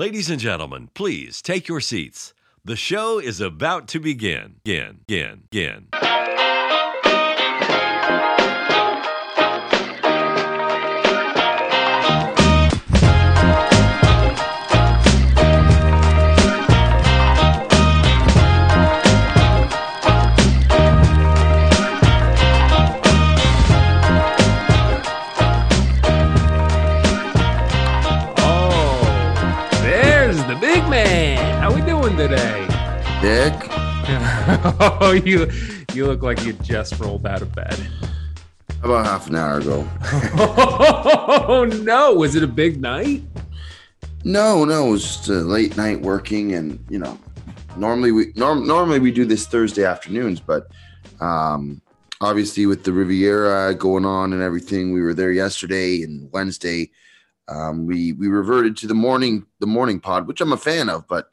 Ladies and gentlemen, please take your seats. The show is about to begin. Begin, begin, begin. Today? Dick, oh, you you look like you just rolled out of bed. about half an hour ago. Oh no, was it a big night? No, no, it was just a late night working, and you know, normally we norm, normally we do this Thursday afternoons, but um, obviously with the Riviera going on and everything, we were there yesterday and Wednesday. Um, we we reverted to the morning the morning pod, which I'm a fan of, but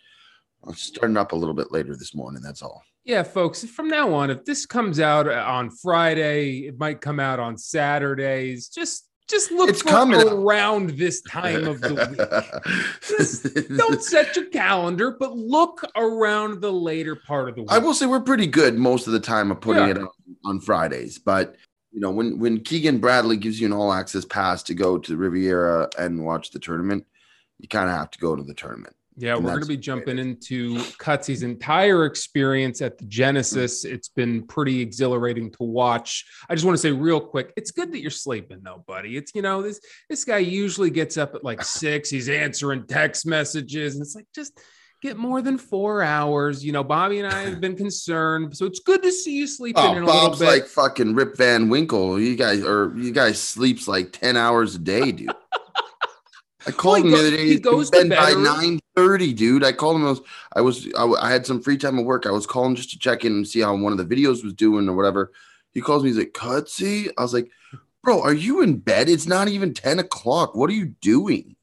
I'm starting up a little bit later this morning. That's all. Yeah, folks, from now on, if this comes out uh, on Friday, it might come out on Saturdays. Just just look It's for coming around this time of the week. Just don't set your calendar, but look around the later part of the week. I will say we're pretty good most of the time of putting Yeah. it on, on Fridays, but you know when when Keegan Bradley gives you an all access pass to go to the Riviera and watch the tournament, you kind of have to go to the tournament. Yeah, And we're going to be jumping into Cutsy's entire experience at the Genesis. It's been pretty exhilarating to watch. I just want to say real quick, it's good that you're sleeping though, buddy. It's you know this this guy usually gets up at like six. He's answering text messages, and it's like just get more than four hours. You know, Bobby and I have been concerned, so it's good to see you sleeping oh, in Oh, a Bob's little bit. like fucking Rip Van Winkle. You guys or you guys sleeps like ten hours a day, dude. I called he him the other day. he He's goes to bed by nine thirty, dude. I called him. I was, I was, I, I had some free time at work. I was calling just to check in and see how one of the videos was doing or whatever. He calls me. He's like, "Cutsy." I was like, "Bro, are you in bed? It's not even ten o'clock. What are you doing?"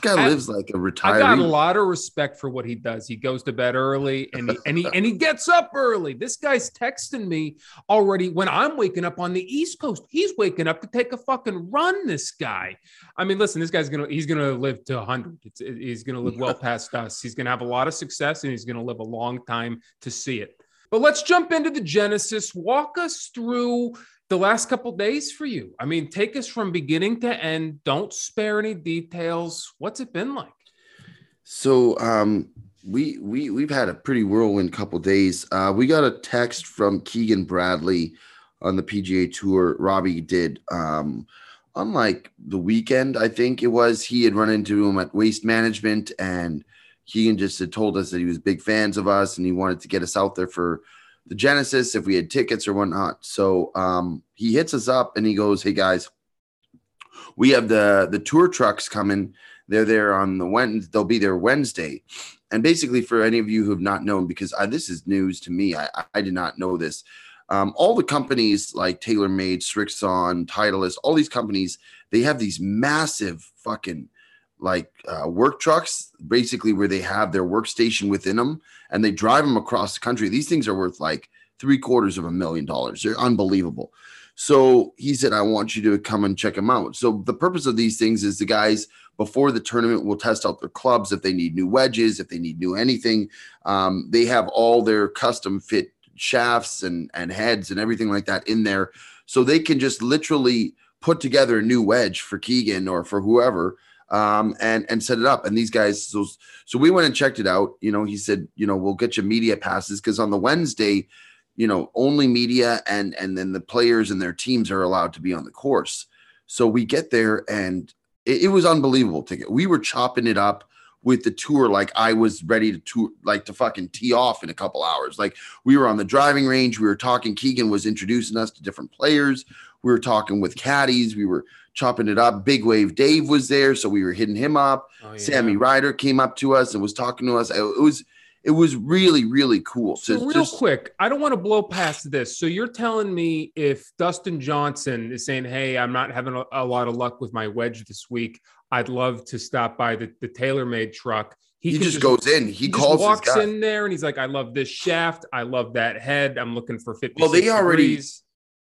This guy I- lives like a I got a lot of respect for what he does. He goes to bed early and he, and he and he gets up early. This guy's texting me already when I'm waking up on the East Coast. He's waking up to take a fucking run. This guy. I mean, listen, this guy's gonna he's gonna live to 100. It's, he's gonna live well past us. He's gonna have a lot of success and he's gonna live a long time to see it. But let's jump into the Genesis. Walk us through the last couple days for you. I mean, take us from beginning to end. Don't spare any details. What's it been like? So um we we we've had a pretty whirlwind couple days. Uh we got a text from Keegan Bradley on the PGA tour. Robbie did um on like the weekend, I think it was, he had run into him at waste management and Keegan just had told us that he was big fans of us and he wanted to get us out there for the Genesis if we had tickets or whatnot. So um he hits us up and he goes, Hey guys, we have the the tour trucks coming they're there on the Wednesday. They'll be there Wednesday. And basically, for any of you who have not known, because I, this is news to me, I, I did not know this. Um, all the companies like TaylorMade, Srixon, Titleist, all these companies, they have these massive fucking like uh, work trucks, basically where they have their workstation within them, and they drive them across the country. These things are worth like three quarters of a million dollars. They're unbelievable. So he said, I want you to come and check them out. So the purpose of these things is the guys before the tournament will test out their clubs if they need new wedges, if they need new anything. Um, they have all their custom fit shafts and, and heads and everything like that in there. So they can just literally put together a new wedge for Keegan or for whoever um, and and set it up. And these guys, so so we went and checked it out. You know, he said, you know, we'll get you media passes because on the Wednesday, you know, only media and and then the players and their teams are allowed to be on the course. So we get there and it, it was unbelievable ticket. We were chopping it up with the tour like I was ready to tour like to fucking tee off in a couple hours. Like we were on the driving range, we were talking. Keegan was introducing us to different players. We were talking with caddies. We were chopping it up. Big Wave Dave was there, so we were hitting him up. Oh, yeah. Sammy Ryder came up to us and was talking to us. It was it was really really cool. So to real just- quick, I don't want to blow past this. So you're telling me if Dustin Johnson is saying, "Hey, I'm not having a, a lot of luck with my wedge this week. I'd love to stop by the, the TaylorMade truck." he, can just, goes in. He, He calls just walks in there and he's like, "I love this shaft. I love that head. I'm looking for 50." Well, they already-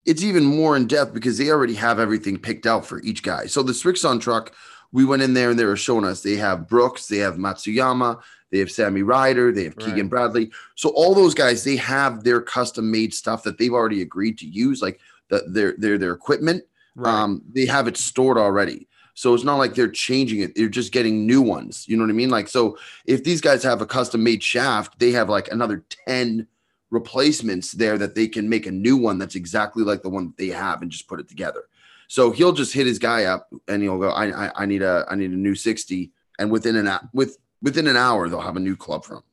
It's even more in depth because they already have everything picked out for each guy. So the Srixon truck we went in there and they were showing us they have Brooks, they have Matsuyama, they have Sammy Ryder, they have Keegan Right. Bradley. So all those guys, they have their custom made stuff that they've already agreed to use, like the, their their their equipment. Right. Um, they have it stored already. So it's not like they're changing it; they're just getting new ones. You know what I mean? Like, so if these guys have a custom made shaft, they have like another ten replacements there that they can make a new one that's exactly like the one that they have and just put it together. So he'll just hit his guy up and he'll go, I, I, I need a I need a new 60. And within an with within an hour, they'll have a new club from.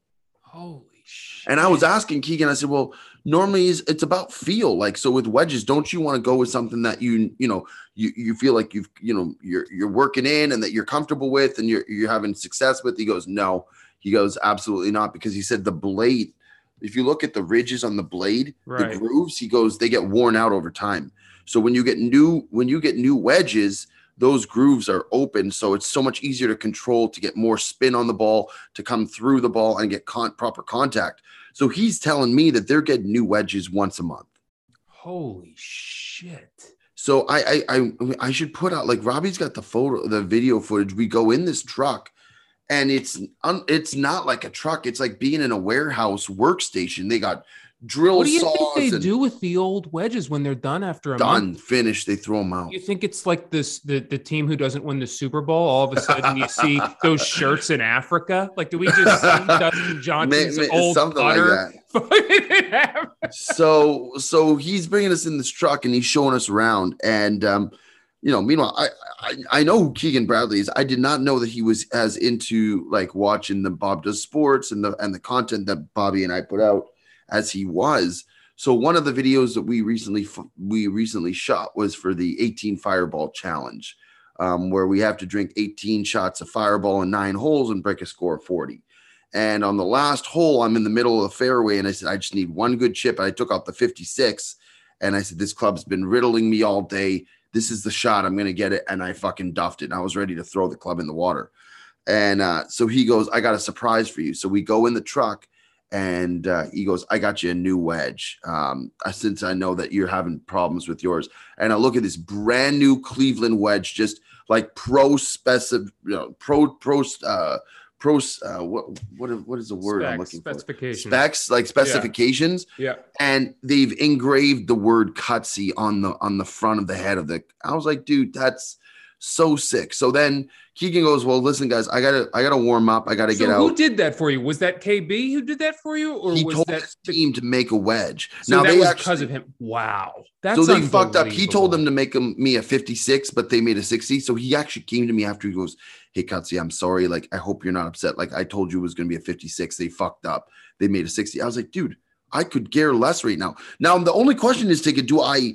Holy shit. And I was asking Keegan, I said, Well, normally it's, it's about feel. Like so with wedges, don't you want to go with something that you you know you, you feel like you've you know you're you're working in and that you're comfortable with and you're you're having success with? He goes, No. He goes, Absolutely not, because he said the blade, if you look at the ridges on the blade, Right. the grooves, he goes, they get worn out over time. So when you get new when you get new wedges, those grooves are open, so it's so much easier to control to get more spin on the ball, to come through the ball and get con- proper contact. So he's telling me that they're getting new wedges once a month. Holy shit. So I I I, I should put out like Robbie's got the photo, the video footage. We go in this truck, and it's un, it's not like a truck. It's like being in a warehouse workstation. They got drill saws. What do you saws think they do with the old wedges when they're done after a done, month? finished. They throw them out. You think it's like this the, the team who doesn't win the Super Bowl? All of a sudden you see those shirts in Africa? Like, do we just see Dustin Johnson's May- may- old something like that. so so he's bringing us in this truck and he's showing us around and um you know meanwhile I, I i know who keegan bradley is i did not know that he was as into like watching the bob does sports and the and the content that bobby and i put out as he was so one of the videos that we recently we recently shot was for the 18 fireball challenge um, where we have to drink 18 shots of fireball in nine holes and break a score of 40 and on the last hole, I'm in the middle of the fairway, and I said, I just need one good chip. I took out the 56, and I said, This club's been riddling me all day. This is the shot. I'm going to get it. And I fucking duffed it. And I was ready to throw the club in the water. And uh, so he goes, I got a surprise for you. So we go in the truck, and uh, he goes, I got you a new wedge. Um, uh, since I know that you're having problems with yours. And I look at this brand new Cleveland wedge, just like pro specific, you know, pro, pro, uh, pro, uh, what, what, what is the word I'm Specs, looking for? specs like specifications Yeah. and they've engraved the word cutsy on the on the front of the head of the i was like dude that's so sick so then keegan goes well listen guys i gotta i gotta warm up i gotta So get who out Who did that for you? Was that KB who did that for you, or he was told that his team to make a wedge so now that they was actually because of him? Wow, that's so they fucked up. He told them to make him, me a 56, but they made a 60. So he actually came to me after he goes, Hey, Cutsy, I'm sorry. Like, I hope you're not upset. Like, I told you it was going to be a 56. They fucked up. They made a 60. I was like, dude, I could care less right now. Now, the only question is, Ticket, do I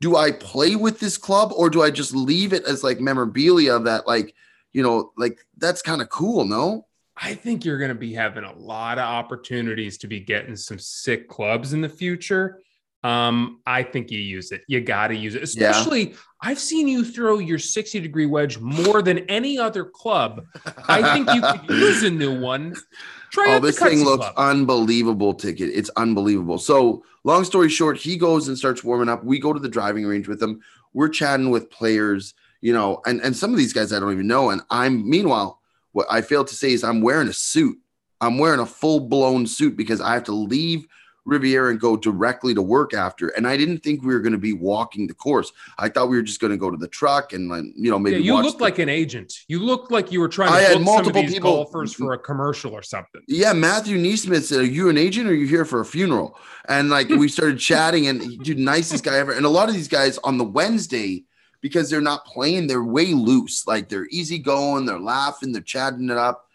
do I play with this club or do I just leave it as like memorabilia that, like, you know, like that's kind of cool, no? I think you're going to be having a lot of opportunities to be getting some sick clubs in the future. Um, I think you use it. You got to use it. Yeah. I've seen you throw your 60 degree wedge more than any other club. I think you could use a new one. Try Oh, this thing looks Club. unbelievable, ticket. It's unbelievable. So, long story short, he goes and starts warming up. We go to the driving range with him. We're chatting with players, you know, and, and some of these guys I don't even know. And I'm, meanwhile, what I failed to say is I'm wearing a suit. I'm wearing a full blown suit because I have to leave Riviera and go directly to work after. And I didn't think we were going to be walking the course. I thought we were just going to go to the truck and, you know, maybe yeah, you looked the- like an agent. You looked like you were trying to I had multiple some of these people- golfers for a commercial or something. Yeah, Matthew NeSmith said, Are you an agent or are you here for a funeral? And like we started chatting, and dude, nicest guy ever. And a lot of these guys on the Wednesday, because they're not playing, they're way loose. Like they're easy going, they're laughing, they're chatting it up.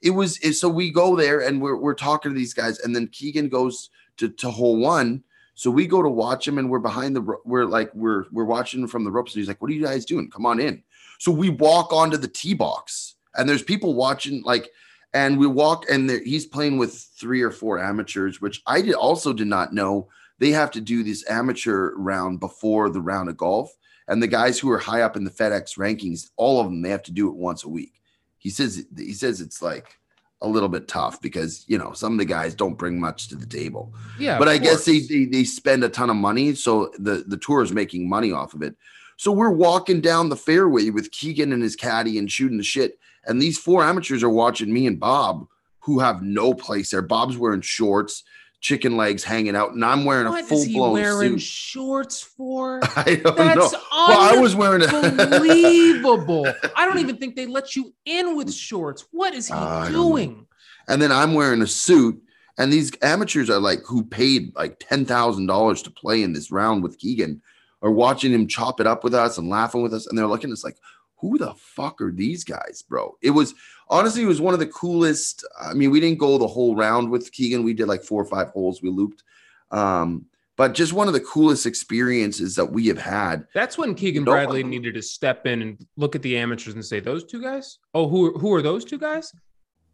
It was it- so we go there and we're we're talking to these guys, and then Keegan goes to, to hole one. So we go to watch him, and we're behind the we're like we're we're watching from the ropes, and he's like, What are you guys doing? Come on in. So we walk onto the tee box, and there's people watching, like and we walk and he's playing with three or four amateurs which i did also did not know they have to do this amateur round before the round of golf and the guys who are high up in the fedex rankings all of them they have to do it once a week he says he says it's like a little bit tough because you know some of the guys don't bring much to the table. Yeah, but I guess they, they they spend a ton of money, so the the tour is making money off of it. So we're walking down the fairway with Keegan and his caddy and shooting the shit, and these four amateurs are watching me and Bob, who have no place there. Bob's wearing shorts, chicken legs hanging out, and I'm wearing a What full is he blown wearing suit. shorts for? I don't That's know. Well, I was wearing a unbelievable. I don't even think they let you in with shorts. What is he Uh, I don't know. doing? and then I'm wearing a suit. And these amateurs are like who paid like ten thousand dollars to play in this round with Keegan, are watching him chop it up with us and laughing with us, and they're looking at us like, who the fuck are these guys, bro? It was honestly, it was one of the coolest. I mean, we didn't go the whole round with Keegan. We did like four or five holes. We looped, um, but just one of the coolest experiences that we have had. That's when Keegan No. Bradley needed to step in and look at the amateurs and say, "Those two guys? Oh, who who are those two guys?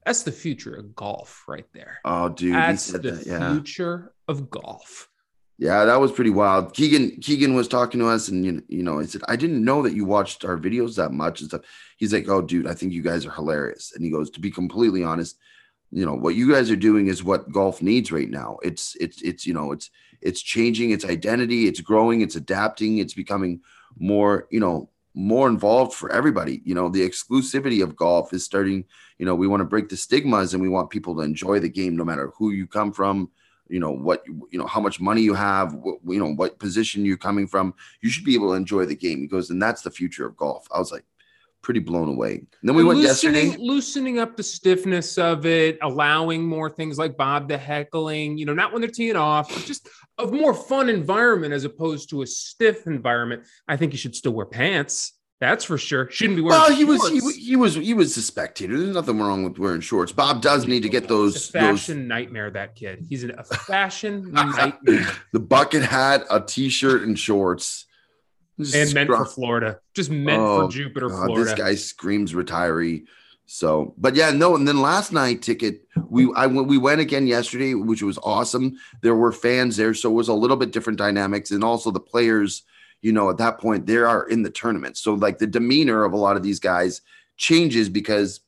That's the future of golf, right there. Oh, dude, he That's said the that. Yeah. future of golf." Yeah, that was pretty wild. Keegan Keegan was talking to us, and you, know, he said, "I didn't know that you watched our videos that much and stuff." He's like, "Oh, dude, I think you guys are hilarious." And he goes, "To be completely honest, you know what you guys are doing is what golf needs right now. It's it's it's you know it's it's changing its identity, it's growing, it's adapting, it's becoming more you know more involved for everybody. You know, the exclusivity of golf is starting. You know, we want to break the stigmas, and we want people to enjoy the game, no matter who you come from." You know what you know how much money you have what, you know what position you're coming from you should be able to enjoy the game he goes and that's the future of golf i was like pretty blown away and then we went yesterday loosening up the stiffness of it, allowing more things like Bob the heckling, you know, not when they're teeing off, just a more fun environment as opposed to a stiff environment. I think you should still wear pants. That's for sure. Shouldn't be wearing well he was, he, shorts. was he was he was a spectator there's nothing wrong with wearing shorts bob does need to get those a those fashion nightmare, that kid. He's an- a fashion nightmare the bucket hat a t-shirt and shorts Just and meant for Florida. Just meant Oh, for Jupiter, God, Florida. this guy screams retiree. So, but yeah, no. And then last night ticket, we I went we went again yesterday, which was awesome. There were fans there, so it was a little bit different dynamics, and also the players. You know, at that point, they are in the tournament, so like the demeanor of a lot of these guys changes because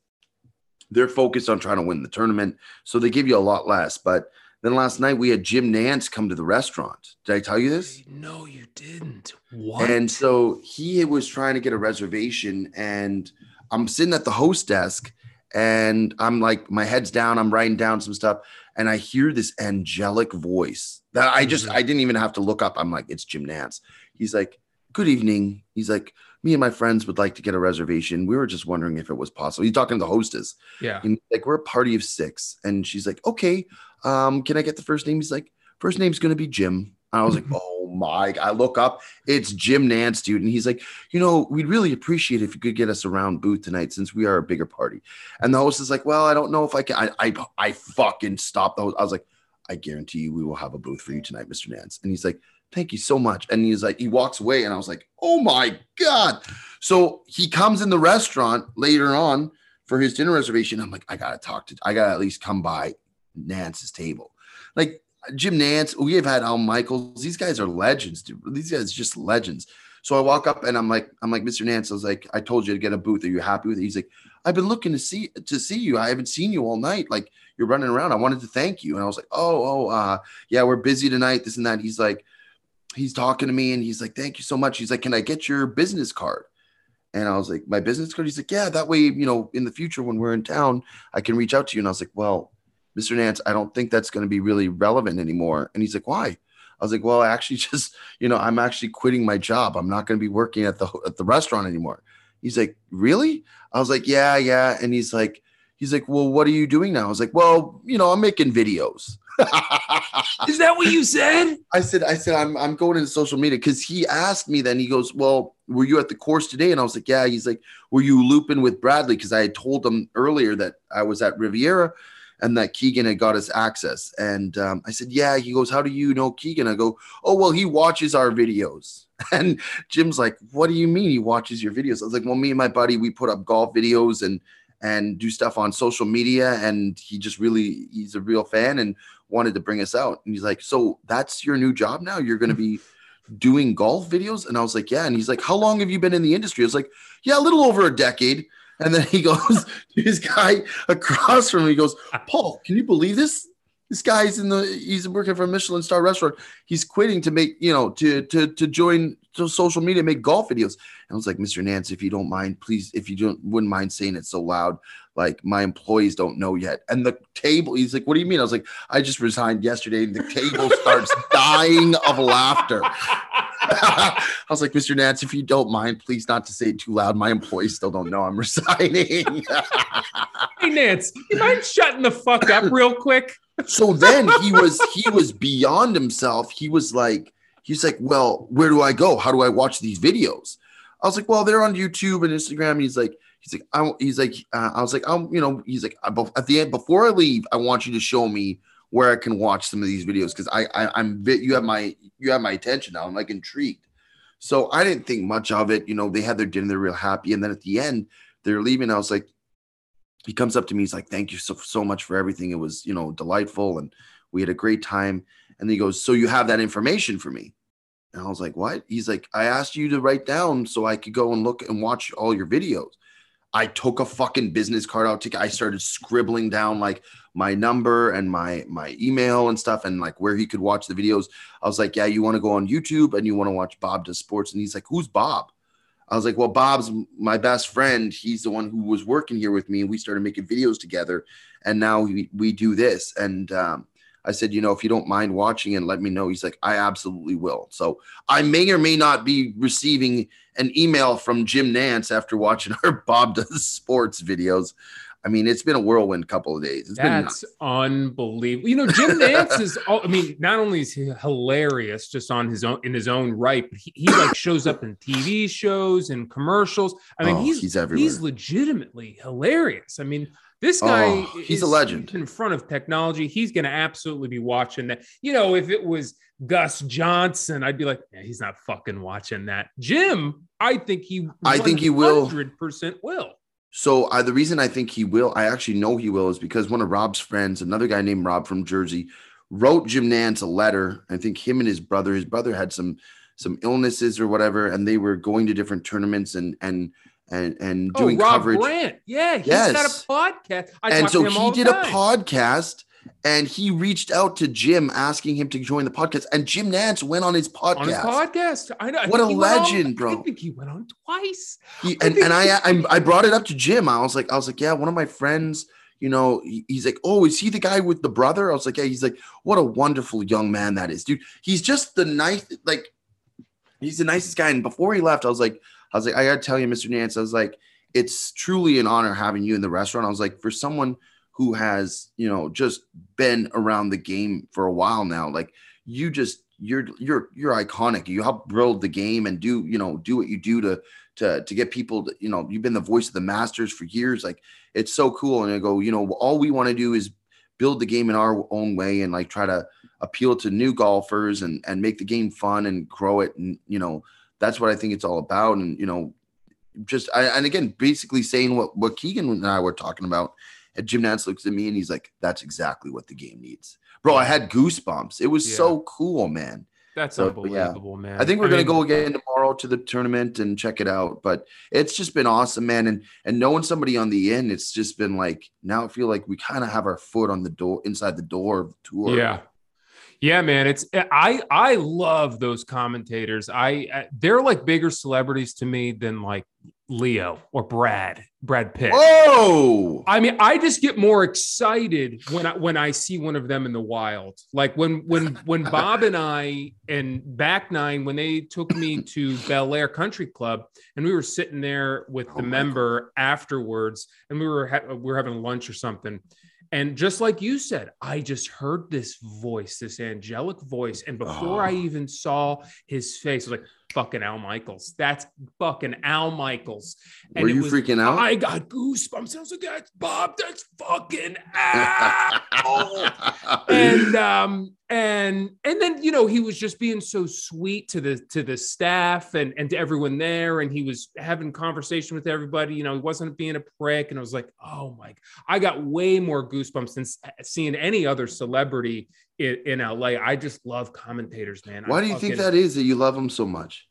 they're focused on trying to win the tournament. So they give you a lot less. But then last night we had Jim Nantz come to the restaurant. Did I tell you this? No, you didn't. What? And so he was trying to get a reservation, and I'm sitting at the host desk, and I'm like, my head's down, I'm writing down some stuff, and I hear this angelic voice that I just Mhm. I didn't even have to look up. I'm like, it's Jim Nantz. He's like, Good evening. He's like, Me and my friends would like to get a reservation. We were just wondering if it was possible. He's talking to the hostess. yeah. And like, we're a party of six. And she's like, okay, um, can I get the first name? He's like, first name's going to be Jim. And I was like, oh my, I look up, it's Jim Nantz, dude. And he's like, you know, we'd really appreciate if you could get us around booth tonight since we are a bigger party. And the host is like, well, I don't know if I can. I, I, I fucking stopped the host. I was like, I guarantee you we will have a booth for you tonight, Mr. Nantz. And he's like, thank you so much. And he's like, he walks away. And I was like, oh my God. So he comes in the restaurant later on for his dinner reservation. I'm like, I gotta talk to, I gotta at least come by Nantz's table. Like Jim Nantz, we have had Al Michaels. These guys are legends, dude. These guys just legends. So I walk up and I'm like, I'm like, Mr. Nantz, I was like, I told you to get a booth. Are you happy with it? He's like, I've been looking to see to see you. I haven't seen you all night. Like you're running around. I wanted to thank you. And I was like, oh, oh, uh, yeah, we're busy tonight. This and that. He's like, he's talking to me and he's like, thank you so much. He's like, can I get your business card? And I was like, my business card? He's like, yeah, that way, you know, in the future when we're in town, I can reach out to you. And I was like, well, Mr. Nantz, I don't think that's going to be really relevant anymore. And he's like, why? I was like, well, I actually just, you know, I'm actually quitting my job. I'm not going to be working at the at the restaurant anymore. He's like, really? I was like, yeah, yeah. And he's like, he's like, well, what are you doing now? I was like, well, you know, I'm making videos. Is that what you said? I said, I said, I'm, I'm going into social media because he asked me then he goes, well, were you at the course today? And I was like, yeah. He's like, were you looping with Bradley? Because I had told him earlier that I was at Riviera and that Keegan had got us access. And um, I said, yeah. He goes, how do you know Keegan? I go, oh, well, he watches our videos. And Jim's like, what do you mean he watches your videos? I was like, well, me and my buddy, we put up golf videos and and do stuff on social media. And he just really, he's a real fan and wanted to bring us out. And he's like, so that's your new job now? You're going to be doing golf videos? And I was like, yeah. And he's like, how long have you been in the industry? I was like, yeah, a little over a decade. And then he goes to his guy across from. He goes, Paul, can you believe this? This guy's in the he's working for a Michelin star restaurant. He's quitting to make, you know, to to to join to social media, make golf videos. And I was like, Mr. Nantz, if you don't mind, please, if you don't wouldn't mind saying it so loud, like my employees don't know yet. And the table, he's like, What do you mean? I was like, I just resigned yesterday, and the table starts dying of laughter. I was like, Mr. Nantz, if you don't mind, please not to say it too loud. My employees still don't know I'm resigning. hey Nantz, you mind shutting the fuck up real quick? so then he was he was beyond himself. He was like, he's like, Well, where do I go? How do I watch these videos? I was like, Well, they're on YouTube and Instagram. And he's like, he's like, I, he's like, uh, I was like, I'm, you know, he's like, at the end, before I leave, I want you to show me where I can watch some of these videos because I, I I'm you have my you have my attention now. I'm like intrigued. So I didn't think much of it. You know, they had their dinner, they're real happy, and then at the end, they're leaving. I was like, he comes up to me, he's like, "Thank you so so much for everything. It was you know delightful, and we had a great time." And he goes, "So you have that information for me?" And I was like, "What?" He's like, "I asked you to write down so I could go and look and watch all your videos." I took a fucking business card out. I started scribbling down like my number and my my email and stuff, and like where he could watch the videos. I was like, "Yeah, you want to go on YouTube and you want to watch Bob does sports?" And he's like, "Who's Bob?" I was like, "Well, Bob's my best friend. He's the one who was working here with me, and we started making videos together. And now we we do this." And um, I said, "You know, if you don't mind watching and let me know." He's like, "I absolutely will." So I may or may not be receiving an email from Jim Nantz after watching our Bob Does Sports videos. I mean, it's been a whirlwind couple of days. It's That's unbelievable. You know, Jim Nantz is. All, I mean, not only is he hilarious just on his own in his own right, but he, he like shows up in TV shows and commercials. I mean, oh, he's he's everywhere. He's legitimately hilarious. I mean, this guy, oh, he's a legend in front of technology. He's going to absolutely be watching that. You know, if it was Gus Johnson, I'd be like, yeah, he's not fucking watching that. Jim, I think he, I think he will, hundred percent will. So uh, the reason I think he will, I actually know he will, is because one of Rob's friends, another guy named Rob from Jersey, wrote Jim Nantz a letter. I think him and his brother, his brother had some some illnesses or whatever, and they were going to different tournaments and and and and oh, doing oh, Rob coverage. Grant, yeah, he's yes. got a podcast. I and so he did a podcast and he reached out to Jim asking him to join the podcast. And Jim Nantz went on his podcast. On his podcast. I know. I what a legend, on, bro. I think he went on twice. He, and I and I, I, I brought it up to Jim. I was like, I was like, yeah, one of my friends, you know, he's like, oh, is he the guy with the brother? I was like, yeah. He's like, what a wonderful young man that is, dude. He's just the nice, like, he's the nicest guy. And before he left, I was like, I was like, I gotta tell you, Mr. Nantz, I was like, it's truly an honor having you in the restaurant. I was like, for someone – who has you know just been around the game for a while now like you just you're you're you're iconic you help build the game and do you know do what you do to to to get people to, you know you've been the voice of the masters for years like it's so cool and i go you know all we want to do is build the game in our own way and like try to appeal to new golfers and and make the game fun and grow it and you know that's what i think it's all about and you know just I, and again basically saying what what keegan and i were talking about and Jim Nantz looks at me and he's like, "That's exactly what the game needs, bro." I had goosebumps. It was yeah. so cool, man. That's so, unbelievable, yeah. man. I think we're I gonna go again tomorrow to the tournament and check it out. But it's just been awesome, man. And and knowing somebody on the end, it's just been like now I feel like we kind of have our foot on the door inside the door of the tour. Yeah. Yeah, man, it's eh, I I love those commentators. I they're like bigger celebrities to me than like Leo or Brad, Brad Pitt. Whoa! I mean, I just get more excited when I when I see one of them in the wild. Like when when when Bob and I and back nine when they took me to Bel Air Country Club and we were sitting there with oh the oh member God. afterwards and we were ha- we were having lunch or something. And just like you said, I just heard this voice, this angelic voice. And before oh. I even saw his face, I was like, fucking Al Michaels. That's fucking Al Michaels. And Were you was, freaking out? I got goosebumps. I was like, that's Bob. That's fucking Al. and um and and then you know he was just being so sweet to the to the staff and and to everyone there and he was having conversation with everybody you know he wasn't being a prick and i was like oh my i got way more goosebumps than seeing any other celebrity in, in la i just love commentators man. Why I do you think that is that you love them so much?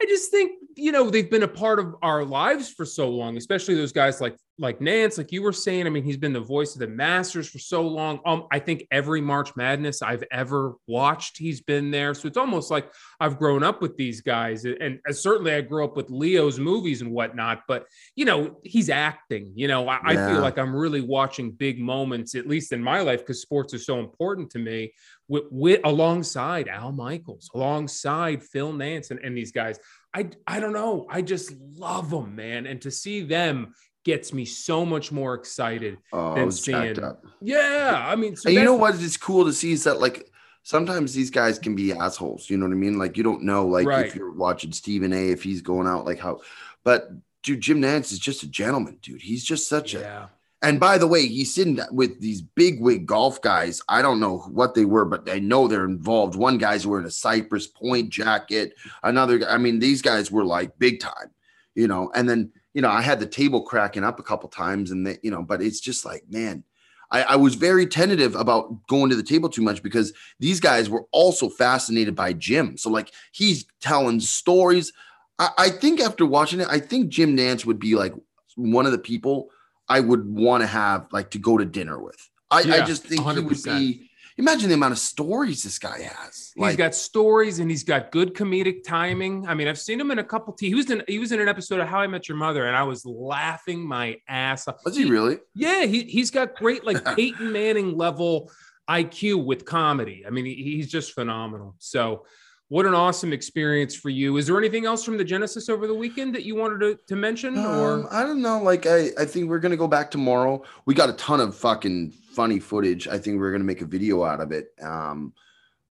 I just think you know they've been a part of our lives for so long, especially those guys like like Nantz, like you were saying. I mean, he's been the voice of the Masters for so long. Um, I think every March Madness I've ever watched, he's been there. So it's almost like I've grown up with these guys, and, and certainly I grew up with Leo's movies and whatnot. But you know, he's acting. You know, I, yeah. I feel like I'm really watching big moments, at least in my life, because sports is so important to me. With, with alongside Al Michaels, alongside Phil Nantz, and, and these guys. I I don't know. I just love them, man. And to see them gets me so much more excited oh, than seeing. Yeah, I mean, so you know what is cool to see is that like sometimes these guys can be assholes. You know what I mean? Like you don't know, like right. if you're watching Stephen A. if he's going out, like how. But dude, Jim Nantz is just a gentleman, dude. He's just such yeah. a. And by the way, he's sitting with these big wig golf guys. I don't know what they were, but I know they're involved. One guy's wearing a Cypress Point jacket. Another, I mean, these guys were like big time, you know. And then you know, I had the table cracking up a couple times, and they, you know, but it's just like, man, I, I, was very tentative about going to the table too much because these guys were also fascinated by Jim. So like he's telling stories. I, I think after watching it, I think Jim Nantz would be like one of the people I would want to have like to go to dinner with. I, yeah, I just think 100%. he would be imagine the amount of stories this guy has. Like, he's got stories and he's got good comedic timing. I mean, I've seen him in a couple. T- he was in he was in an episode of How I Met Your Mother, and I was laughing my ass off. Was he really? Yeah, he he's got great like Peyton Manning level IQ with comedy. I mean, he, he's just phenomenal. So. What an awesome experience for you. Is there anything else from the Genesis over the weekend that you wanted to, to mention? Or um, I don't know. Like I, I think we're gonna go back tomorrow. We got a ton of fucking funny footage. I think we are gonna make a video out of it. Um,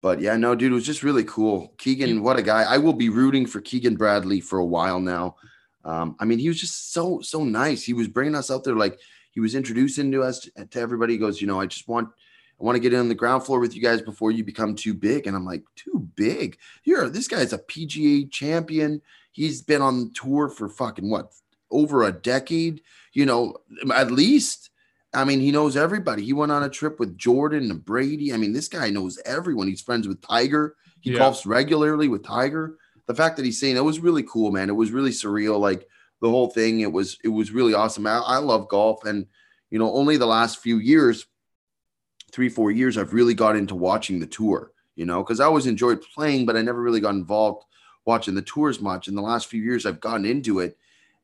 but yeah, no, dude, it was just really cool. Keegan, what a guy! I will be rooting for Keegan Bradley for a while now. Um, I mean, he was just so so nice. He was bringing us out there like he was introducing to us to everybody. He goes, you know, I just want I want to get in on the ground floor with you guys before you become too big. And I'm like, too big? You're this guy's a PGA champion. He's been on tour for fucking what over a decade, you know, at least. I mean, he knows everybody. He went on a trip with Jordan and Brady. I mean, this guy knows everyone. He's friends with Tiger. He yeah. golfs regularly with Tiger. The fact that he's saying it was really cool, man. It was really surreal. Like the whole thing, it was it was really awesome. I, I love golf, and you know, only the last few years, three four years, I've really got into watching the tour. You know, because I always enjoyed playing, but I never really got involved watching the tours much. In the last few years, I've gotten into it,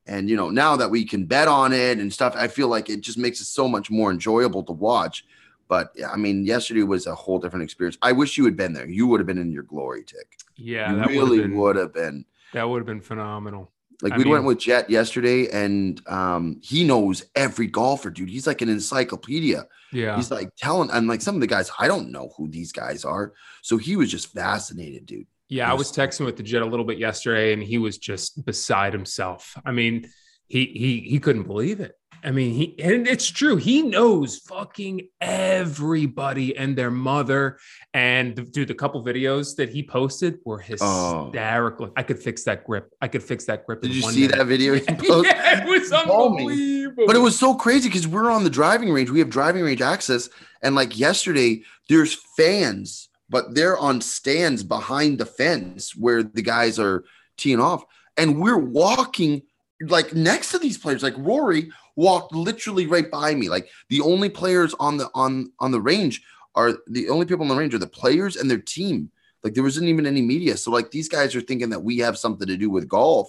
and you know, now that we can bet on it and stuff, I feel like it just makes it so much more enjoyable to watch. But I mean, yesterday was a whole different experience. I wish you had been there. You would have been in your glory, Tick. Yeah, you that really would have been. That would have been phenomenal. Like I we mean, went with Jet yesterday, and um, he knows every golfer, dude. He's like an encyclopedia. Yeah, he's like telling, and like some of the guys, I don't know who these guys are. So he was just fascinated, dude. Yeah, I was texting with the Jet a little bit yesterday, and he was just beside himself. I mean, he he he couldn't believe it. I mean, he and it's true. He knows fucking everybody and their mother. And dude, the couple videos that he posted were oh. hysterical. Oh. I could fix that grip. I could fix that grip. Did you see minute. that video? yeah, it was unbelievable. But it was so crazy because we're on the driving range. We have driving range access, and like yesterday, there's fans but they're on stands behind the fence where the guys are teeing off. And we're walking like next to these players. Like Rory walked literally right by me. Like the only players on the on on the range are the only people on the range are the players and their team. Like there wasn't even any media. So like these guys are thinking that we have something to do with golf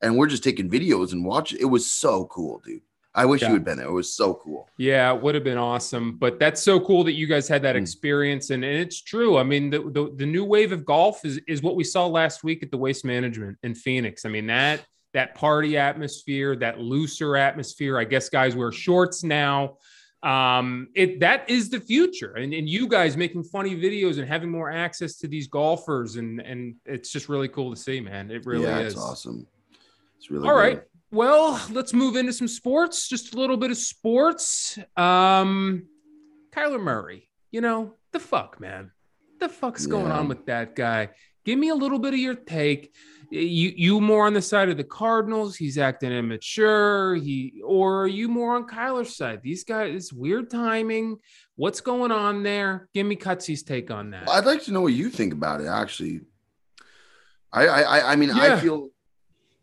and we're just taking videos and watching. It was so cool, dude. I wish yeah. you had been there. It was so cool. Yeah, it would have been awesome. But that's so cool that you guys had that mm. experience. And, and it's true. I mean, the, the, the new wave of golf is is what we saw last week at the Waste Management in Phoenix. I mean, that that party atmosphere, that looser atmosphere. I guess guys wear shorts now. Um, it that is the future. And, and you guys making funny videos and having more access to these golfers, and and it's just really cool to see, man. It really yeah, is. It's awesome. It's really all good. right. Well, let's move into some sports. Just a little bit of sports. Um, Kyler Murray. You know the fuck, man. The fuck's yeah. going on with that guy? Give me a little bit of your take. You you more on the side of the Cardinals? He's acting immature. He or are you more on Kyler's side? These guys, it's weird timing. What's going on there? Give me Cutsy's take on that. I'd like to know what you think about it. Actually, I I I mean Yeah. I feel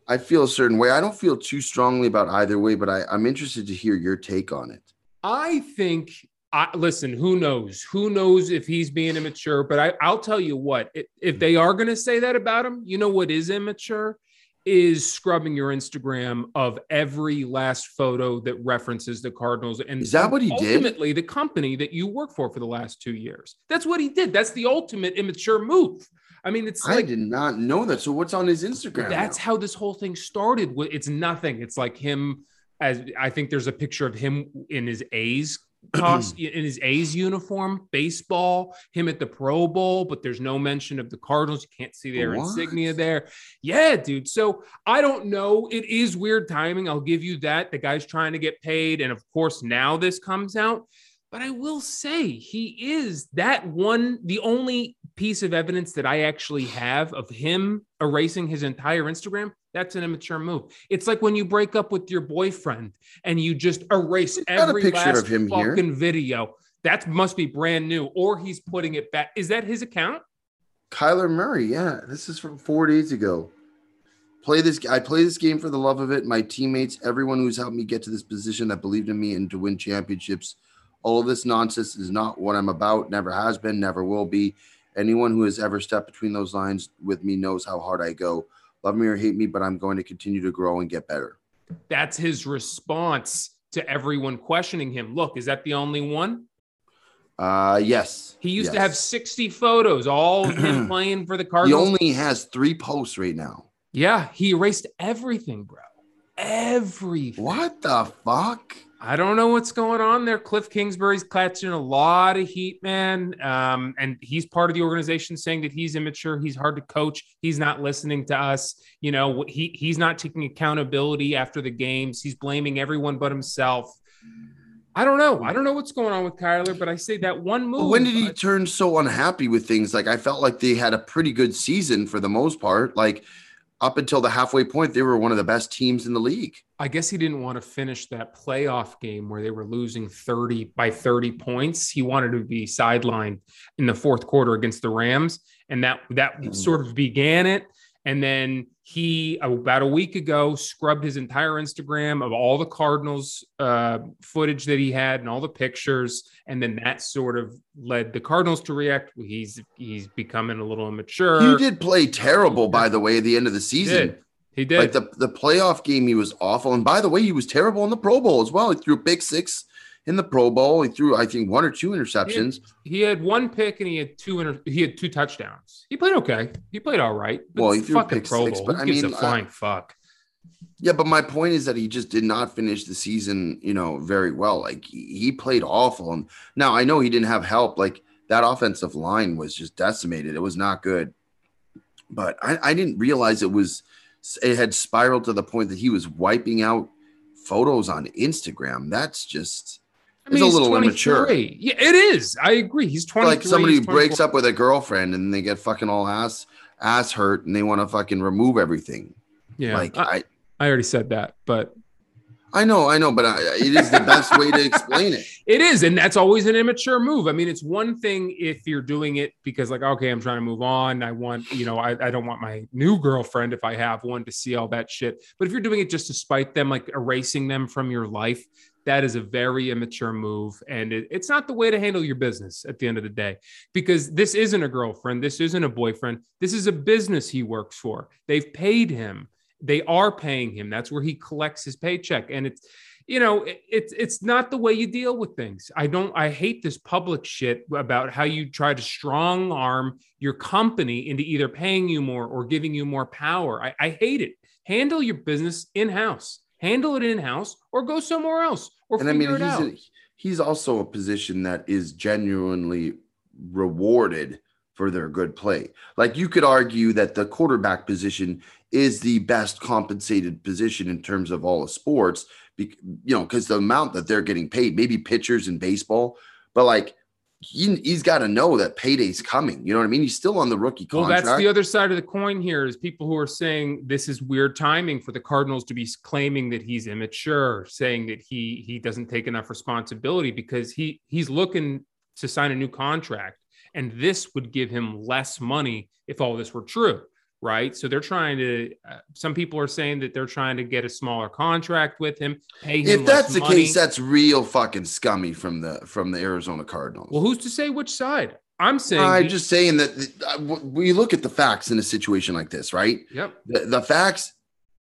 I feel a certain way. I don't feel too strongly about either way, but I, I'm interested to hear your take on it. I think. I, listen, who knows? Who knows if he's being immature? But I, I'll tell you what: if, if they are going to say that about him, you know what is immature? Is scrubbing your Instagram of every last photo that references the Cardinals. And Is that what he did? Ultimately, the company that you work for for the last two years. That's what he did. That's the ultimate immature move. I mean, it's I like did not know that. So what's on his Instagram? that's now? how this whole thing started. It's nothing. It's like him as I think there's a picture of him in his A's cost in his A's uniform, baseball, him at the Pro Bowl, but there's no mention of the Cardinals. You can't see their What? insignia there. Yeah, dude. So I don't know. It is weird timing. I'll give you that. The guy's trying to get paid. And of course, now this comes out. But I will say he is that one, the only piece of evidence that I actually have of him erasing his entire Instagram. That's an immature move. It's like when you break up with your boyfriend and you just erase We've got a every picture last of him here. fucking video. That must be brand new, or he's putting it back. Is that his account? Kyler Murray. Yeah, this is from four days ago. Play this. I play this game for the love of it. My teammates, everyone who's helped me get to this position, that believed in me and to win championships. All of this nonsense is not what I'm about. Never has been. Never will be. Anyone who has ever stepped between those lines with me knows how hard I go. Love me or hate me, but I'm going to continue to grow and get better. That's his response to everyone questioning him. Look, is that the only one? Uh, yes. He used to have 60 photos, all of him playing for the Cardinals. He only has three posts right now. yeah, he erased everything, bro. Everything. What the fuck? I don't know what's going on there. Kliff Kingsbury's catching a lot of heat, man. Um, and he's part of the organization saying that he's immature, he's hard to coach, he's not listening to us. You know, he he's not taking accountability after the games. He's blaming everyone but himself. I don't know. I don't know what's going on with Kyler, but I say that one move. When did he uh, turn so unhappy with things? Like I felt like they had a pretty good season for the most part. Like up until the halfway point, they were one of the best teams in the league. I guess he didn't want to finish that playoff game where they were losing 30 by 30 points. He wanted to be sidelined in the fourth quarter against the Rams. And that that Mm. sort of began it. And then he about a week ago scrubbed his entire Instagram of all the Cardinals uh, footage that he had and all the pictures. And then that sort of led the Cardinals to react. He's he's becoming a little immature. He did play terrible, by the way, at the end of the He season. did. He did. Like the, the playoff game, he was awful. And by the way, he was terrible in the Pro Bowl as well. He threw a big six in the Pro Bowl. He threw, I think, one or two interceptions. He had one pick and he had two inter- he had two touchdowns. He played okay. He played all right. Well, he threw fucking Pro six, Bowl. but I mean, a I- flying fuck? Yeah, but my point is that he just did not finish the season, you know, very well. Like he, he played awful. And now I know he didn't have help. Like that offensive line was just decimated. It was not good. But I, I didn't realize it was it had spiraled to the point that he was wiping out photos on Instagram. That's just I mean, It's a little immature. 23. Yeah, it is. I agree. He's 23. like somebody who breaks up with a girlfriend and they get fucking all ass ass hurt and they want to fucking remove everything. Yeah, Like I, I I already said that, but I know, I know, but I, it is the best way to explain it. It is, and that's always an immature move. I mean, it's one thing if you're doing it because, like, okay, I'm trying to move on. I want, you know, I, I don't want my new girlfriend, if I have one, to see all that shit. But if you're doing it just to spite them, like erasing them from your life, that is a very immature move. And it, it's not the way to handle your business at the end of the day, because this isn't a girlfriend. This isn't a boyfriend. This is a business he works for. They've paid him. They are paying him. That's where he collects his paycheck. And it's, you know, it, it's it's not the way you deal with things. I don't. I hate this public shit about how you try to strong arm your company into either paying you more or giving you more power. I, I hate it. Handle your business in house. Handle it in house, or go somewhere else, or And I mean, figure he's it out. a, he's also a position that is genuinely rewarded for their good play. Like you could argue that the quarterback position is the best compensated position in terms of all the sports, you know, because the amount that they're getting paid, maybe pitchers in baseball, but like he, he's got to know that payday's coming. You know what I mean? He's still on the rookie contract. Well, that's the other side of the coin here is people who are saying this is weird timing for the Cardinals to be claiming that he's immature, saying that he he doesn't take enough responsibility because he he's looking to sign a new contract and this would give him less money if all this were true. Right? So they're trying to. Uh, some people are saying that they're trying to get a smaller contract with him. Pay him If that's the money. case, that's real fucking scummy from the from the Arizona Cardinals. well, who's to say which side? I'm saying. I'm he- just saying that uh, we look at the facts in a situation like this, right? Yep. The, the facts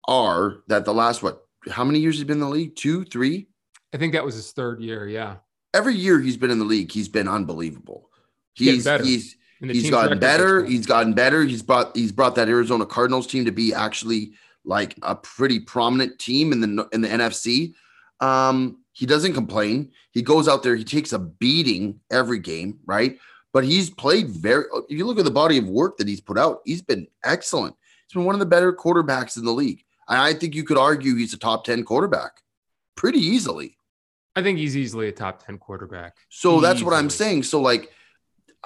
are that the last what? How many years he's been in the league? Two, three. I think that was his third year. Yeah. Every year he's been in the league, he's been unbelievable. He's he's he's gotten better. He's gotten better. He's brought he's brought that Arizona Cardinals team to be actually like a pretty prominent team in the in the NFC. Um, he doesn't complain. He goes out there. He takes a beating every game, right? But he's played very. If you look at the body of work that he's put out, he's been excellent. He's been one of the better quarterbacks in the league. And I think you could argue he's a top ten quarterback, pretty easily. I think he's easily a top 10 quarterback. So that's what I'm saying. So like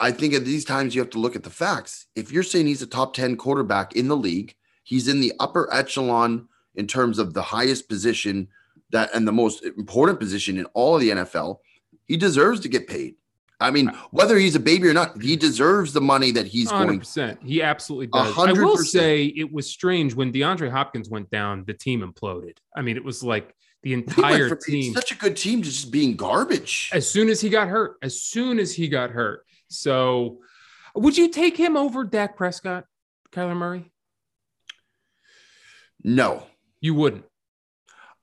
I think at these times you have to look at the facts. If you're saying he's a top 10 quarterback in the league, he's in the upper echelon in terms of the highest position that and the most important position in all of the NFL, he deserves to get paid. I mean, whether he's a baby or not, he deserves the money that he's going 100%. He absolutely does. I hundred will say it was strange when DeAndre Hopkins went down, the team imploded. I mean, it was like the entire team. such a good team to just being garbage. As soon as he got hurt, as soon as he got hurt. So, would you take him over Dak Prescott, Kyler Murray? No. You wouldn't.